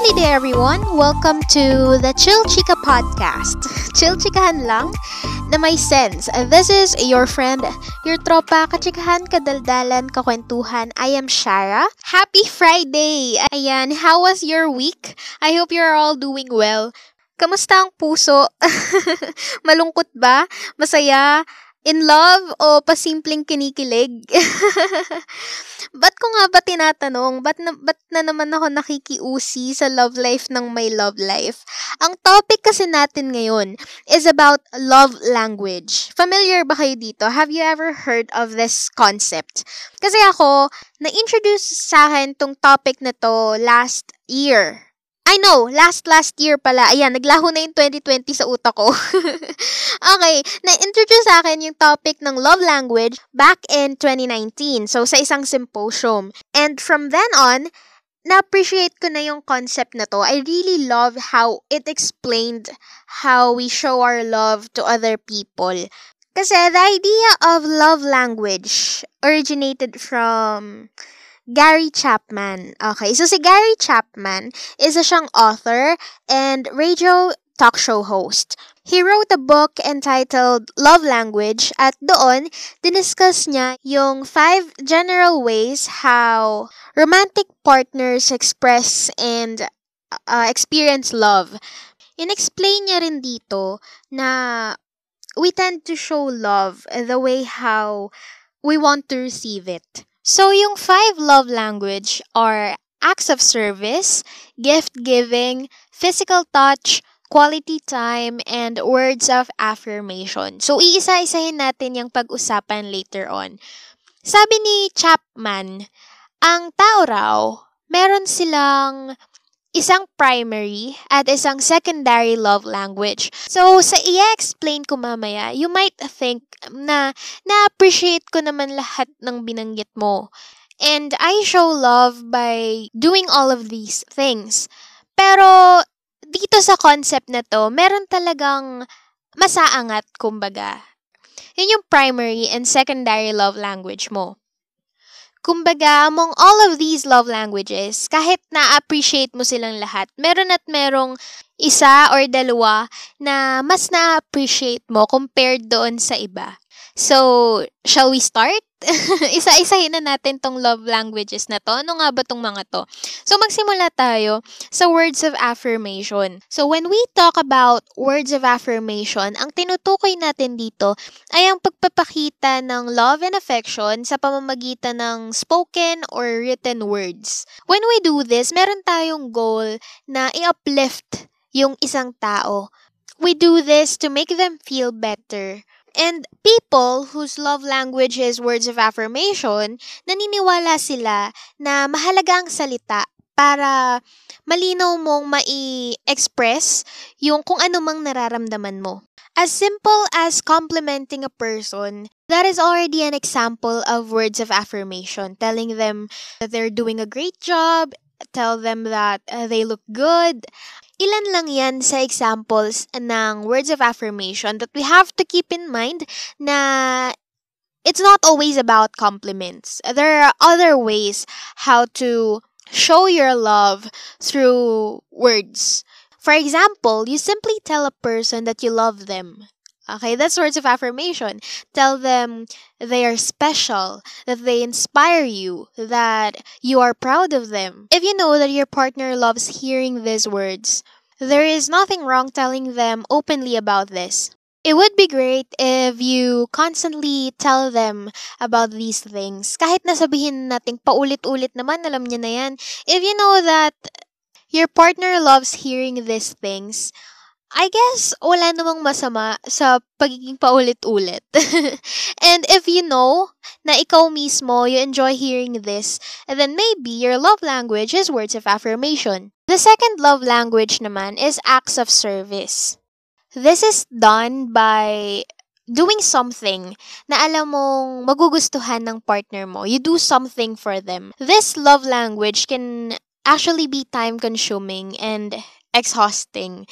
Lovely day everyone! Welcome to the Chill Chika podcast. Chill chikahan lang na may sense. This is your friend, your tropa, kachikahan, kadaldalan, kakwentuhan. I am Shara. Happy Friday! Ayan, how was your week? I hope you're all doing well. Kamusta ang puso? Malungkot ba? Masaya? In love o pasimpleng kinikilig? ba't ko nga ba tinatanong? Ba't na, ba't na naman ako nakikiusi sa love life ng my love life? Ang topic kasi natin ngayon is about love language. Familiar ba kayo dito? Have you ever heard of this concept? Kasi ako, na-introduce sa akin tong topic na to last year I know, last last year pala. Ayan, naglaho na yung 2020 sa utak ko. okay, na-introduce sa akin yung topic ng love language back in 2019. So, sa isang symposium. And from then on, na-appreciate ko na yung concept na to. I really love how it explained how we show our love to other people. Kasi the idea of love language originated from Gary Chapman. Okay, so si Gary Chapman, isa siyang author and radio talk show host. He wrote a book entitled Love Language at doon, diniscuss niya yung five general ways how romantic partners express and uh, experience love. In-explain niya rin dito na we tend to show love the way how we want to receive it. So, yung five love language are acts of service, gift giving, physical touch, quality time, and words of affirmation. So, iisa-isahin natin yung pag-usapan later on. Sabi ni Chapman, ang tao raw, meron silang isang primary at isang secondary love language. So, sa i-explain ko mamaya, you might think na na-appreciate ko naman lahat ng binanggit mo. And I show love by doing all of these things. Pero, dito sa concept na to, meron talagang masaangat, kumbaga. Yun yung primary and secondary love language mo. Kumbaga, among all of these love languages, kahit na-appreciate mo silang lahat, meron at merong isa or dalawa na mas na-appreciate mo compared doon sa iba. So, shall we start? Isa-isahin na natin tong love languages na to. Ano nga ba tong mga to? So, magsimula tayo sa words of affirmation. So, when we talk about words of affirmation, ang tinutukoy natin dito ay ang pagpapakita ng love and affection sa pamamagitan ng spoken or written words. When we do this, meron tayong goal na i-uplift yung isang tao. We do this to make them feel better And people whose love language is words of affirmation, naniniwala sila na mahalaga ang salita para malinaw mong mai-express yung kung ano mang nararamdaman mo. As simple as complimenting a person, that is already an example of words of affirmation, telling them that they're doing a great job, tell them that uh, they look good, Ilan lang yan sa examples ng words of affirmation that we have to keep in mind na it's not always about compliments. There are other ways how to show your love through words. For example, you simply tell a person that you love them. Okay, that's words of affirmation. Tell them they are special, that they inspire you, that you are proud of them. If you know that your partner loves hearing these words, there is nothing wrong telling them openly about this. It would be great if you constantly tell them about these things. Kahit nasabihin natin paulit-ulit naman, alam niya na yan. If you know that your partner loves hearing these things, I guess wala namang masama sa pagiging paulit-ulit. and if you know na ikaw mismo, you enjoy hearing this, then maybe your love language is words of affirmation. The second love language naman is acts of service. This is done by doing something na alam mong magugustuhan ng partner mo. You do something for them. This love language can actually be time consuming and exhausting.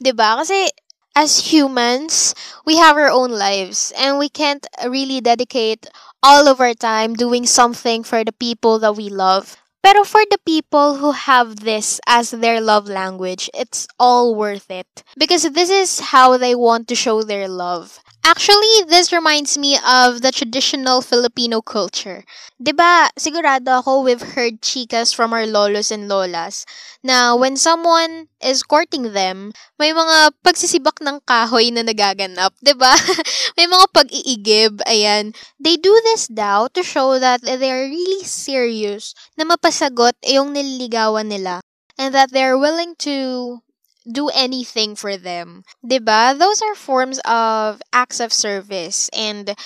ba? Kasi as humans, we have our own lives and we can't really dedicate all of our time doing something for the people that we love. Pero for the people who have this as their love language, it's all worth it. Because this is how they want to show their love. Actually, this reminds me of the traditional Filipino culture. 'Di ba? Sigurado ako we've heard chicas from our lolos and lolas na when someone is courting them, may mga pagsisibak ng kahoy na nagaganap, 'di ba? may mga pag-iigib, ayan. They do this daw to show that they are really serious na mapasagot yung nililigawan nila and that they're willing to do anything for them. 'Di ba? Those are forms of acts of service. And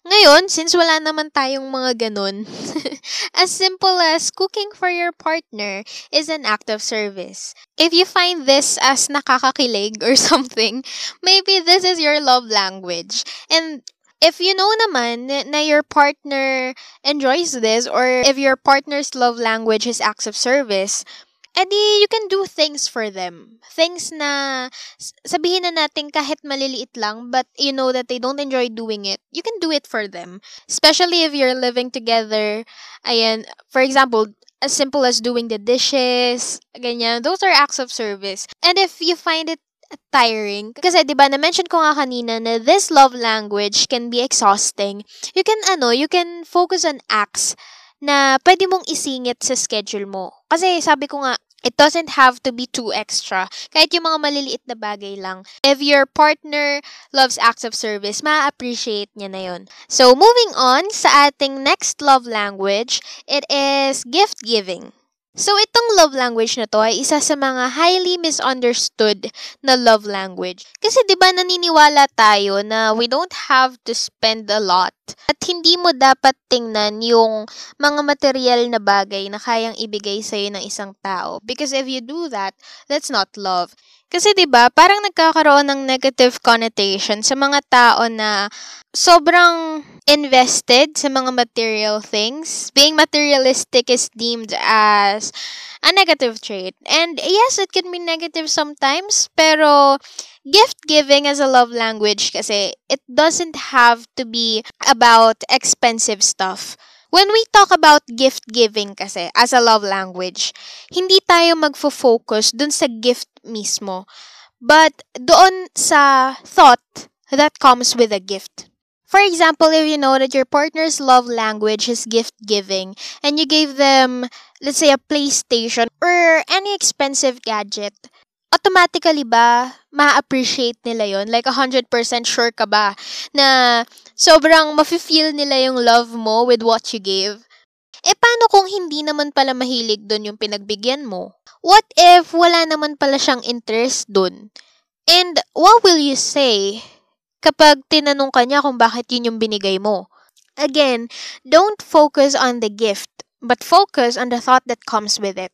ngayon, since wala naman tayong mga ganun, as simple as cooking for your partner is an act of service. If you find this as nakakakilig or something, maybe this is your love language. And if you know naman na your partner enjoys this or if your partner's love language is acts of service, edi you can do things for them. Things na sabihin na natin kahit maliliit lang but you know that they don't enjoy doing it. You can do it for them. Especially if you're living together. Ayan, for example, as simple as doing the dishes, ganyan. Those are acts of service. And if you find it tiring. Kasi 'di ba na-mention ko nga kanina na this love language can be exhausting. You can ano, you can focus on acts na pwede mong isingit sa schedule mo. Kasi sabi ko nga, It doesn't have to be too extra. Kahit yung mga maliliit na bagay lang. If your partner loves acts of service, ma-appreciate niya na yun. So, moving on sa ating next love language, it is gift giving. So, itong love language na to ay isa sa mga highly misunderstood na love language. Kasi 'di ba naniniwala tayo na we don't have to spend a lot at hindi mo dapat tingnan yung mga material na bagay na kayang ibigay sa ng isang tao. Because if you do that, that's not love. Kasi 'di ba, parang nagkakaroon ng negative connotation sa mga tao na sobrang invested sa mga material things. Being materialistic is deemed as a negative trait. And yes, it can be negative sometimes, pero gift giving as a love language kasi it doesn't have to be about expensive stuff. When we talk about gift giving kasi as a love language, hindi tayo magfo-focus dun sa gift mismo, but doon sa thought that comes with a gift. For example, if you know that your partner's love language is gift giving and you gave them, let's say, a PlayStation or any expensive gadget, automatically ba ma-appreciate nila yon Like, 100% sure ka ba na sobrang mafe-feel nila yung love mo with what you gave? Eh, paano kung hindi naman pala mahilig doon yung pinagbigyan mo? What if wala naman pala siyang interest doon? And what will you say kapag tinanong ka niya kung bakit yun yung binigay mo? Again, don't focus on the gift, but focus on the thought that comes with it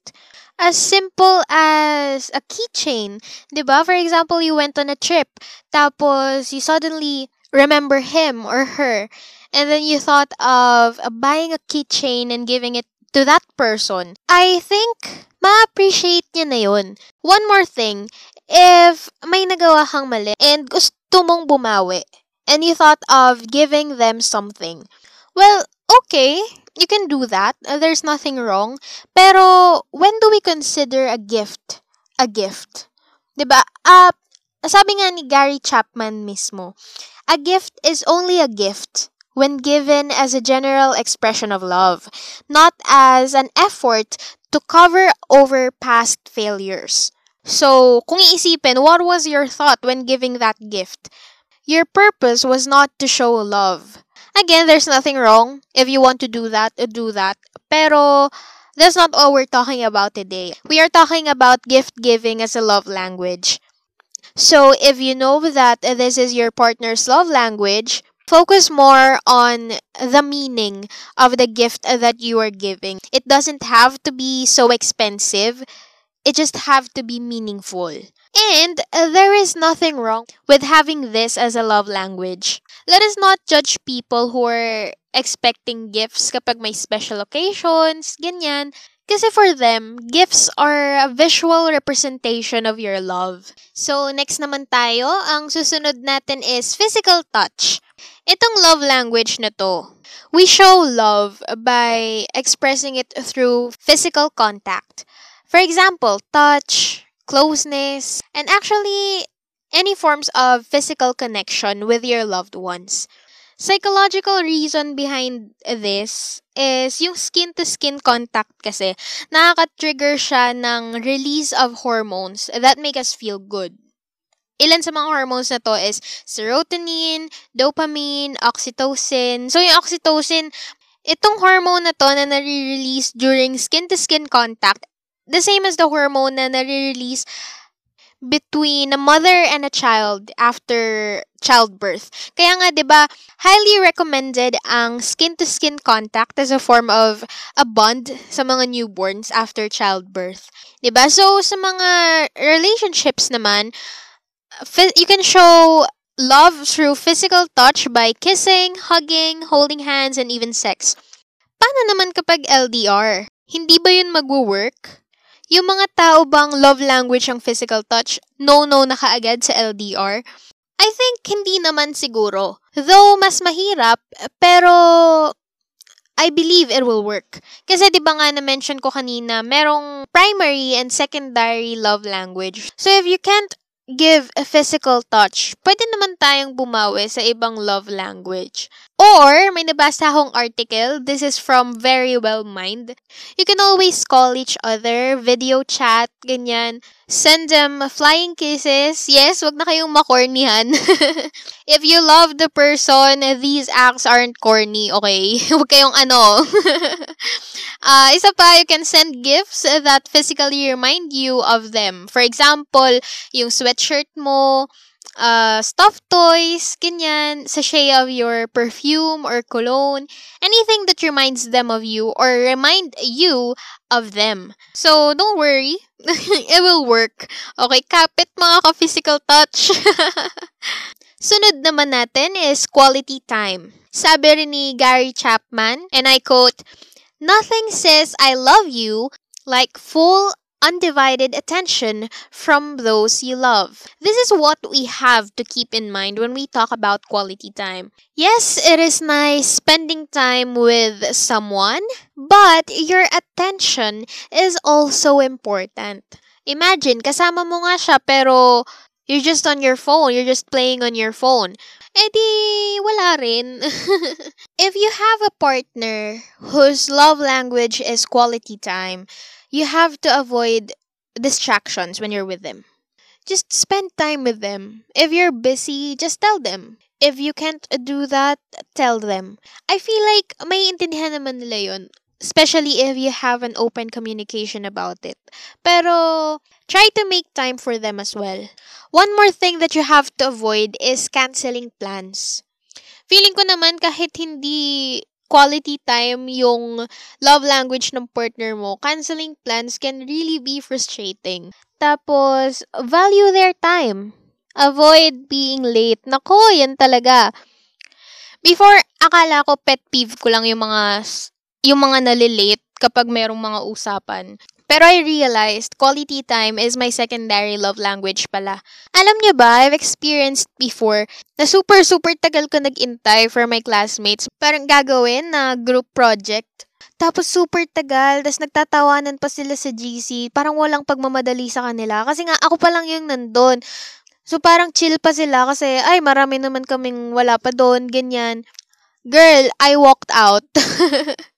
as simple as a keychain. 'Di ba? For example, you went on a trip, tapos you suddenly remember him or her, and then you thought of buying a keychain and giving it to that person. I think ma-appreciate niya na yun. One more thing, if may nagawa kang mali and gusto mong bumawi, and you thought of giving them something, well, okay, you can do that. Uh, there's nothing wrong. Pero, when do we consider a gift a gift? ba? Uh, sabi nga ni Gary Chapman mismo, a gift is only a gift when given as a general expression of love, not as an effort to cover over past failures. So, kung iisipin, what was your thought when giving that gift? Your purpose was not to show love. Again, there's nothing wrong. If you want to do that, uh, do that. Pero, that's not all we're talking about today. We are talking about gift giving as a love language. So, if you know that uh, this is your partner's love language, focus more on the meaning of the gift uh, that you are giving. It doesn't have to be so expensive. It just have to be meaningful. And uh, there is nothing wrong with having this as a love language. Let us not judge people who are expecting gifts kapag may special occasions, ganyan. Kasi for them, gifts are a visual representation of your love. So, next naman tayo, ang susunod natin is physical touch. Itong love language na to, we show love by expressing it through physical contact. For example, touch, closeness, and actually any forms of physical connection with your loved ones. Psychological reason behind this is yung skin-to-skin contact kasi nakaka-trigger siya ng release of hormones that make us feel good. Ilan sa mga hormones na to is serotonin, dopamine, oxytocin. So, yung oxytocin, itong hormone na to na nare-release during skin-to-skin contact, the same as the hormone na nare-release between a mother and a child after childbirth. Kaya nga 'di ba, highly recommended ang skin-to-skin contact as a form of a bond sa mga newborns after childbirth. 'Di ba? So sa mga relationships naman, you can show love through physical touch by kissing, hugging, holding hands, and even sex. Paano naman kapag LDR? Hindi ba yun magwo-work? Yung mga tao bang love language ang physical touch, no-no na kaagad sa LDR? I think hindi naman siguro. Though mas mahirap, pero I believe it will work. Kasi 'di ba nga na-mention ko kanina, merong primary and secondary love language. So if you can't give a physical touch, pwede naman tayong bumawi sa ibang love language. Or, may nabasa akong article, this is from Very Well Mind. You can always call each other, video chat, ganyan. Send them flying kisses. Yes, wag na kayong makornihan. If you love the person, these acts aren't corny, okay? Huwag kayong ano. uh, isa pa, you can send gifts that physically remind you of them. For example, yung sweatshirt mo, uh, stuffed toys, ganyan, sachet of your perfume or cologne, anything that reminds them of you or remind you of them. So, don't worry. it will work. Okay, kapit mga ka-physical touch. Sunod naman natin is quality time. Sabi rin ni Gary Chapman, and I quote, Nothing says I love you like full undivided attention from those you love. This is what we have to keep in mind when we talk about quality time. Yes, it is nice spending time with someone, but your attention is also important. Imagine, kasama mo nga siya pero you're just on your phone, you're just playing on your phone. Eh di, wala rin. if you have a partner whose love language is quality time, you have to avoid distractions when you're with them. Just spend time with them. If you're busy, just tell them. If you can't do that, tell them. I feel like may intindihan naman nila yun. Especially if you have an open communication about it. Pero, try to make time for them as well. One more thing that you have to avoid is canceling plans. Feeling ko naman kahit hindi quality time yung love language ng partner mo, canceling plans can really be frustrating. Tapos, value their time. Avoid being late. Nako, yan talaga. Before, akala ko pet peeve ko lang yung mga yung mga nalilate kapag merong mga usapan. Pero I realized quality time is my secondary love language pala. Alam niyo ba, I've experienced before na super super tagal ko nag-intay for my classmates. Parang gagawin na group project. Tapos super tagal, tapos nagtatawanan pa sila sa GC. Parang walang pagmamadali sa kanila. Kasi nga, ako pa lang yung nandun. So parang chill pa sila kasi, ay, marami naman kaming wala pa doon, ganyan. Girl, I walked out.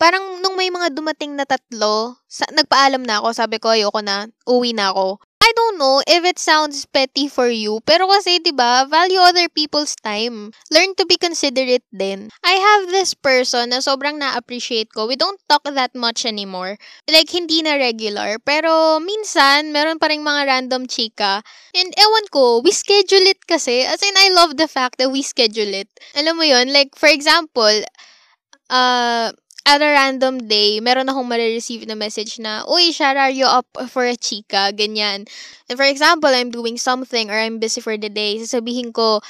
parang nung may mga dumating na tatlo, sa, nagpaalam na ako, sabi ko, ayoko na, uwi na ako. I don't know if it sounds petty for you, pero kasi 'di ba, value other people's time. Learn to be considerate din. I have this person na sobrang na-appreciate ko. We don't talk that much anymore. Like hindi na regular, pero minsan meron pa ring mga random chika. And ewan ko, we schedule it kasi. As in I love the fact that we schedule it. Alam mo 'yon, like for example, uh at a random day, meron akong marireceive na message na, Uy, Shara, are you up for a chika? Ganyan. And for example, I'm doing something or I'm busy for the day. Sasabihin ko,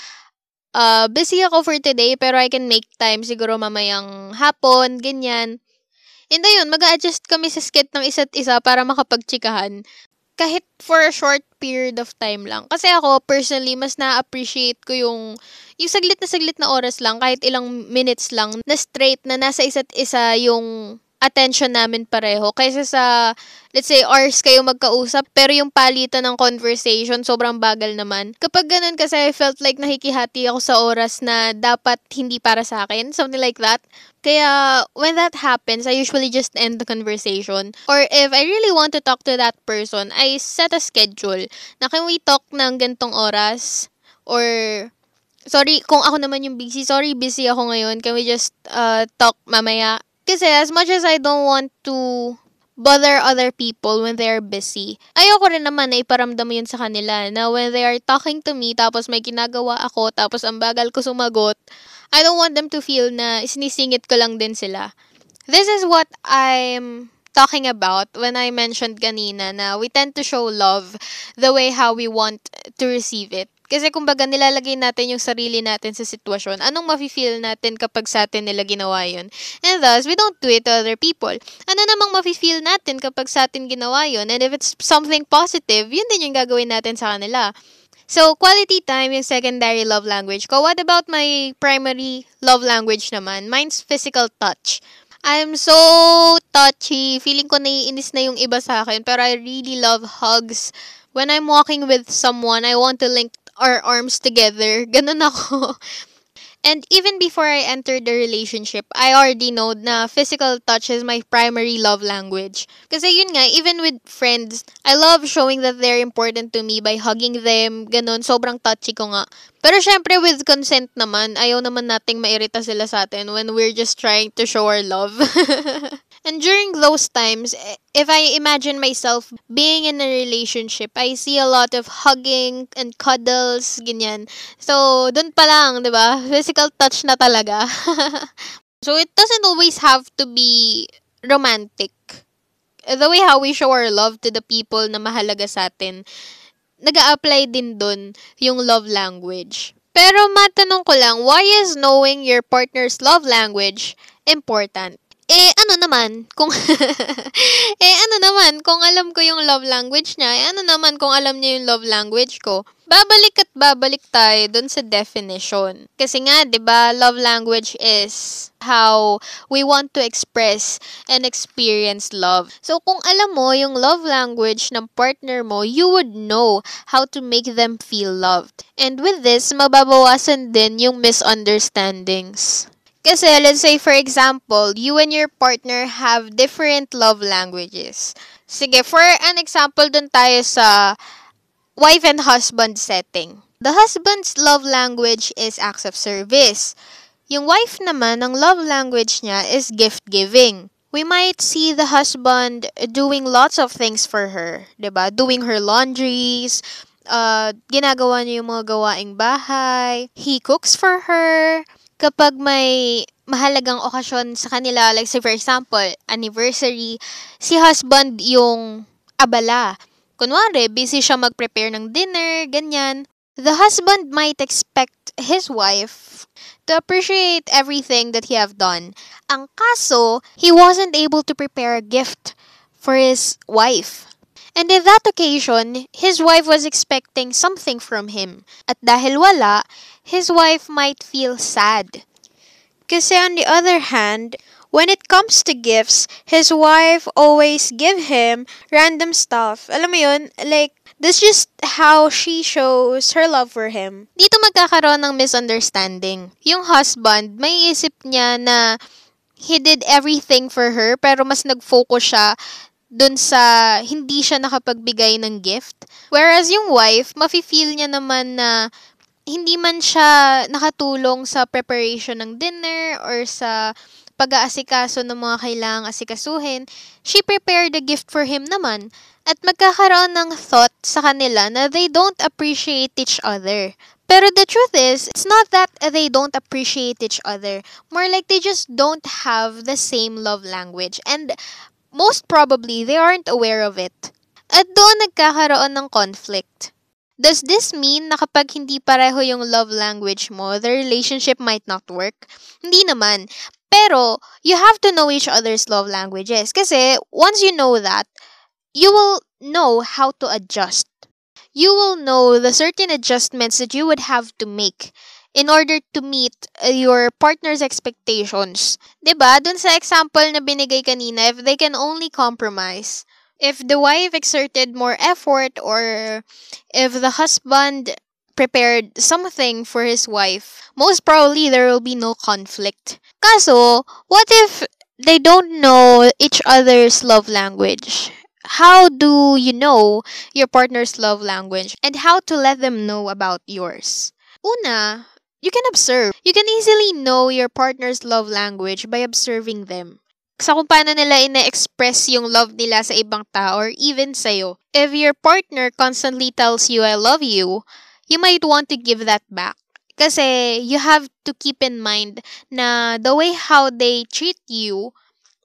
uh, busy ako for today pero I can make time siguro mamayang hapon, ganyan. And ayun, mag adjust kami sa skit ng isa't isa para makapagchikahan. Kahit for a short period of time lang. Kasi ako, personally, mas na-appreciate ko yung yung saglit na saglit na oras lang, kahit ilang minutes lang, na straight na nasa isa't isa yung attention namin pareho kaysa sa let's say hours kayo magkausap pero yung palitan ng conversation sobrang bagal naman. Kapag ganun kasi I felt like nakikihati ako sa oras na dapat hindi para sa akin, something like that. Kaya when that happens, I usually just end the conversation. Or if I really want to talk to that person, I set a schedule na can we talk ng gantong oras or sorry kung ako naman yung busy, sorry busy ako ngayon, can we just uh, talk mamaya kasi as much as I don't want to bother other people when they are busy. Ayoko rin naman na iparamdam yun sa kanila na when they are talking to me tapos may ginagawa ako tapos ang bagal ko sumagot, I don't want them to feel na sinisingit ko lang din sila. This is what I'm talking about when I mentioned kanina na we tend to show love the way how we want to receive it. Kasi kumbaga nilalagay natin yung sarili natin sa sitwasyon. Anong mafe-feel natin kapag sa atin nila ginawa yun? And thus, we don't do it to other people. Ano namang mafe-feel natin kapag sa atin ginawa yun? And if it's something positive, yun din yung gagawin natin sa kanila. So, quality time yung secondary love language ko. What about my primary love language naman? Mine's physical touch. I'm so touchy. Feeling ko naiinis na yung iba sa akin. Pero I really love hugs. When I'm walking with someone, I want to link our arms together. Ganun ako. And even before I entered the relationship, I already know na physical touch is my primary love language. Kasi yun nga, even with friends, I love showing that they're important to me by hugging them, ganun, sobrang touchy ko nga. Pero syempre with consent naman, ayaw naman nating mairita sila sa atin when we're just trying to show our love. And during those times, if I imagine myself being in a relationship, I see a lot of hugging and cuddles, ganyan. So, dun pa lang, di ba? Physical touch na talaga. so, it doesn't always have to be romantic. The way how we show our love to the people na mahalaga sa atin, nag apply din dun yung love language. Pero matanong ko lang, why is knowing your partner's love language important? Eh, ano naman, kung, eh, ano naman, kung alam ko yung love language niya, eh, ano naman kung alam niya yung love language ko, babalik at babalik tayo dun sa definition. Kasi nga, di ba, love language is how we want to express and experience love. So, kung alam mo yung love language ng partner mo, you would know how to make them feel loved. And with this, mababawasan din yung misunderstandings. Kasi, let's say, for example, you and your partner have different love languages. Sige, for an example dun tayo sa wife and husband setting. The husband's love language is acts of service. Yung wife naman, ang love language niya is gift giving. We might see the husband doing lots of things for her, 'di ba? Doing her laundries, uh, ginagawa niya yung mga gawaing bahay. He cooks for her, kapag may mahalagang okasyon sa kanila, like say for example, anniversary, si husband yung abala. Kunwari, busy siya mag-prepare ng dinner, ganyan. The husband might expect his wife to appreciate everything that he have done. Ang kaso, he wasn't able to prepare a gift for his wife. And in that occasion, his wife was expecting something from him. At dahil wala, his wife might feel sad. Kasi on the other hand, when it comes to gifts, his wife always give him random stuff. Alam mo yun? Like, that's just how she shows her love for him. Dito magkakaroon ng misunderstanding. Yung husband, may isip niya na he did everything for her, pero mas nag-focus siya dun sa hindi siya nakapagbigay ng gift. Whereas yung wife, mafe-feel niya naman na hindi man siya nakatulong sa preparation ng dinner or sa pag-aasikaso ng mga kailangang asikasuhin, she prepared a gift for him naman. At magkakaroon ng thought sa kanila na they don't appreciate each other. Pero the truth is, it's not that they don't appreciate each other. More like they just don't have the same love language. And most probably, they aren't aware of it. At doon nagkakaroon ng conflict. Does this mean na kapag hindi pareho yung love language mo, the relationship might not work? Hindi naman. Pero, you have to know each other's love languages. Kasi, once you know that, you will know how to adjust. You will know the certain adjustments that you would have to make in order to meet uh, your partner's expectations. ba? Dun sa example na binigay kanina, if they can only compromise, if the wife exerted more effort or if the husband prepared something for his wife, most probably there will be no conflict. Kaso, what if they don't know each other's love language? How do you know your partner's love language and how to let them know about yours? Una, you can observe. You can easily know your partner's love language by observing them. Sa kung paano nila ina-express yung love nila sa ibang tao or even sa'yo. If your partner constantly tells you, I love you, you might want to give that back. Kasi you have to keep in mind na the way how they treat you,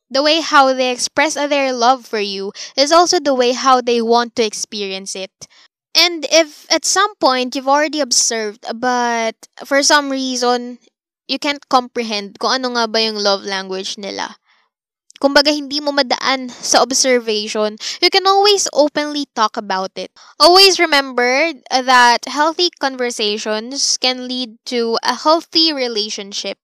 the way how they express their love for you, is also the way how they want to experience it. And if at some point you've already observed, but for some reason, you can't comprehend kung ano nga ba yung love language nila. Kumbaga, hindi mo madaan sa observation, you can always openly talk about it. Always remember that healthy conversations can lead to a healthy relationship.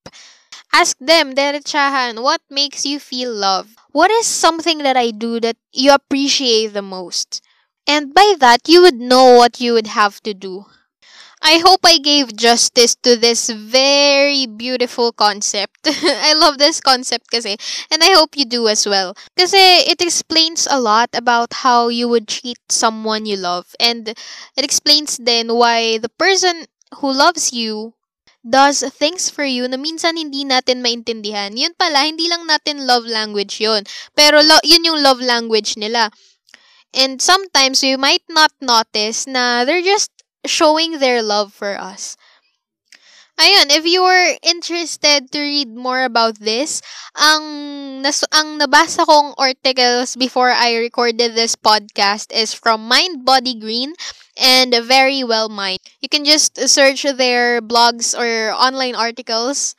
Ask them, derechahan, what makes you feel love? What is something that I do that you appreciate the most? And by that, you would know what you would have to do. I hope I gave justice to this very beautiful concept. I love this concept kasi, and I hope you do as well. Kasi it explains a lot about how you would treat someone you love. And it explains then why the person who loves you does things for you na minsan hindi natin maintindihan. Yun pala, hindi lang natin love language yun. Pero lo- yun yung love language nila. And sometimes we might not notice na they're just showing their love for us. Ayun, if you are interested to read more about this, ang nas ang nabasa kong articles before I recorded this podcast is from Mind Body Green and Very Well Mind. You can just search their blogs or online articles.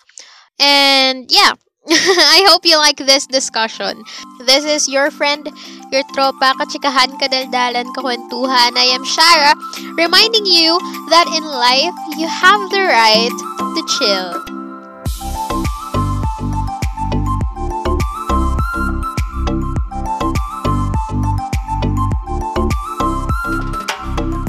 And yeah, I hope you like this discussion. This is your friend, your tropa, kachikahan, kadaldalan, kakwentuhan. I am Shara, reminding you that in life, you have the right to chill.